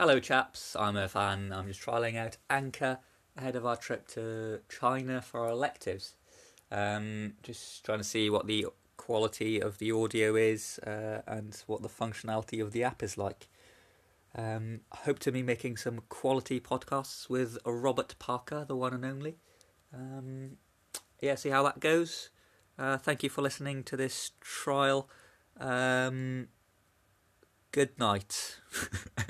Hello, chaps. I'm Irfan. I'm just trialing out Anchor ahead of our trip to China for our electives. Um, just trying to see what the quality of the audio is uh, and what the functionality of the app is like. Um, hope to be making some quality podcasts with Robert Parker, the one and only. Um, yeah, see how that goes. Uh, thank you for listening to this trial. Um, good night.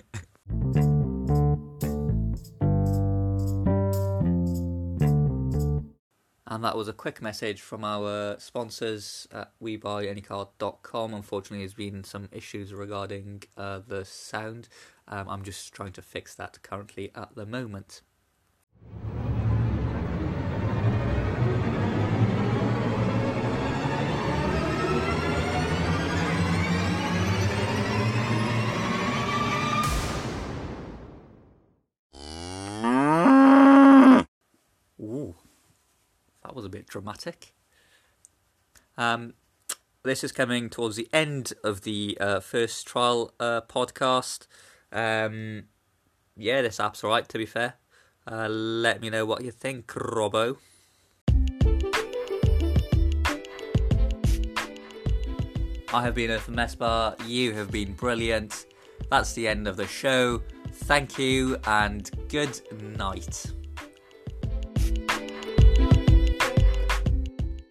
And that was a quick message from our sponsors at WeBuyAnyCar.com. Unfortunately, there's been some issues regarding uh, the sound. Um, I'm just trying to fix that currently at the moment. That was a bit dramatic. Um, this is coming towards the end of the uh, first trial uh, podcast. Um, yeah, this app's alright, to be fair. Uh, let me know what you think, Robbo. I have been Earth Mesbar. You have been brilliant. That's the end of the show. Thank you and good night.